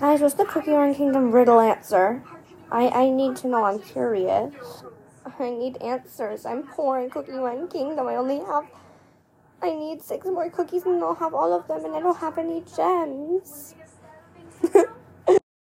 Guys, what's the Cookie Run Kingdom riddle answer? I, I need to know. I'm curious. I need answers. I'm poor in Cookie Run Kingdom. I only have. I need six more cookies and I'll have all of them, and I don't have any gems.